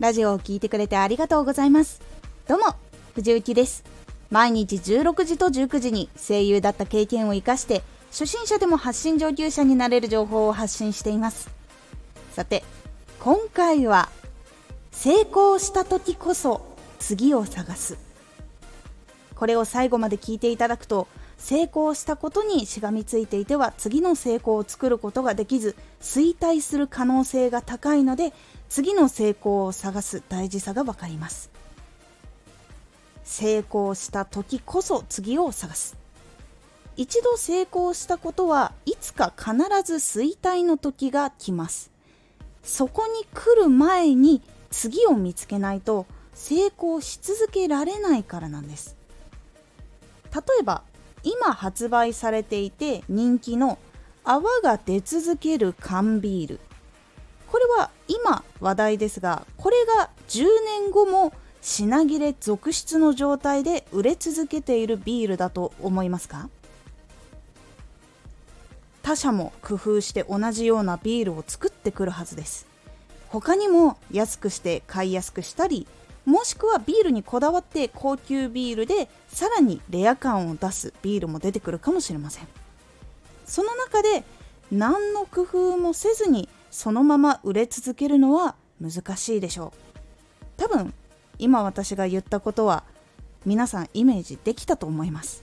ラジオを聴いてくれてありがとうございます。どうも藤幸です。毎日16時と19時に声優だった経験を生かして初心者でも発信上級者になれる情報を発信しています。さて今回は成功した時こそ次を探す。これを最後まで聞いていただくと成功したことにしがみついていては次の成功を作ることができず衰退する可能性が高いので次の成功を探す大事さが分かります。成功した時こそ次を探す。一度成功したことはいつか必ず衰退の時が来ます。そこに来る前に次を見つけないと成功し続けられないからなんです。例えば今発売されていて人気の泡が出続ける缶ビール。これは今話題ですがこれが10年後も品切れ続出の状態で売れ続けているビールだと思いますか？他社も工夫して同じようなビールを作ってくるはずです。他にも安くして買いやすくしたりもしくはビールにこだわって高級ビールでさらにレア感を出すビールも出てくるかもしれません。その中で何の工夫もせずにそのまま売れ続けるのは難しいでしょう。多分今私が言ったことは皆さんイメージできたと思います。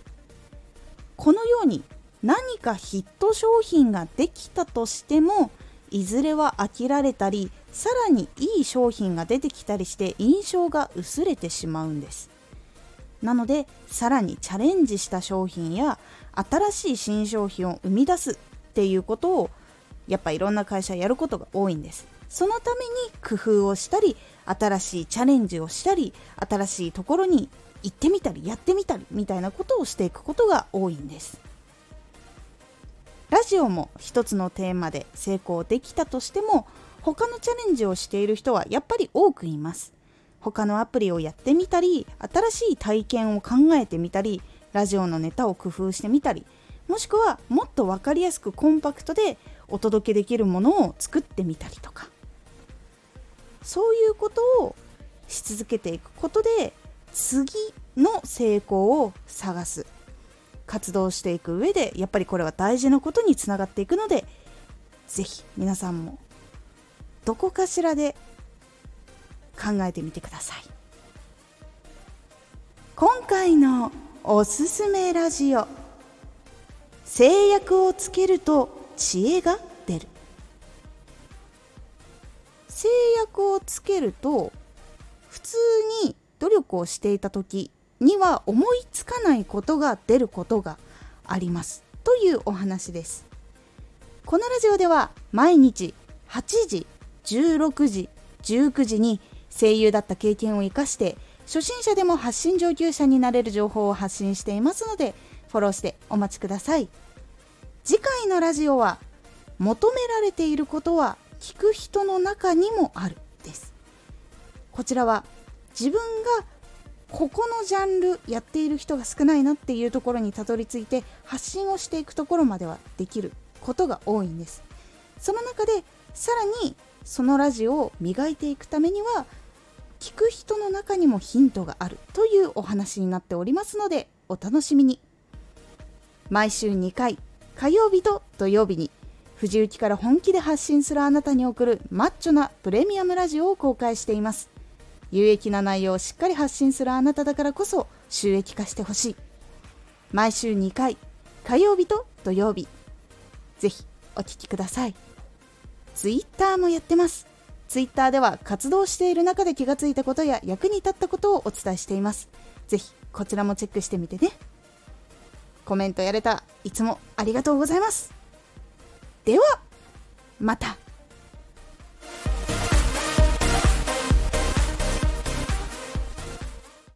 このように何かヒット商品ができたとしてもいずれは飽きられたりさらにいい商品が出てきたりして印象が薄れてしまうんです。なのでさらにチャレンジした商品や新しい新商品を生み出すっていうことをやっぱいろんな会社やることが多いんです。そのために工夫をしたり新しいチャレンジをしたり新しいところに行ってみたりやってみたりみたいなことをしていくことが多いんです。ラジオも一つのテーマで成功できたとしても他のチャレンジをしている人はやっぱり多くいます。他のアプリをやってみたり新しい体験を考えてみたりラジオのネタを工夫してみたりもしくはもっと分かりやすくコンパクトでお届けできるものを作ってみたりとか。そういうことをし続けていくことで次の成功を探す。活動していく上でやっぱりこれは大事なことにつながっていくので是非皆さんもどこかしらで考えてみてください。今回のおすすめラジオ制約をつけると知恵が出る。制約をつけると普通に努力をしていた時には思いつかないことが出ることがあります。というお話です。このラジオでは毎日8時16時19時に声優だった経験を生かして初心者でも発信上級者になれる情報を発信していますのでフォローしてお待ちください。次回のラジオは求められていることは聞く人の中にもあるです。こちらは自分がここのジャンルやっている人が少ないなっていうところにたどり着いて発信をしていくところまではできることが多いんです。その中でさらにそのラジオを磨いていくためには聞く人の中にもヒントがあるというお話になっておりますのでお楽しみに。毎週2回火曜日と土曜日に藤雪から本気で発信するあなたに送るマッチョなプレミアムラジオを公開しています。有益な内容をしっかり発信するあなただからこそ収益化してほしい。毎週2回火曜日と土曜日。ぜひお聴きください。Twitter もやってます。Twitter では活動している中で気がついたことや役に立ったことをお伝えしています。ぜひこちらもチェックしてみてね。コメントやれた。いつもありがとうございます。ではまた。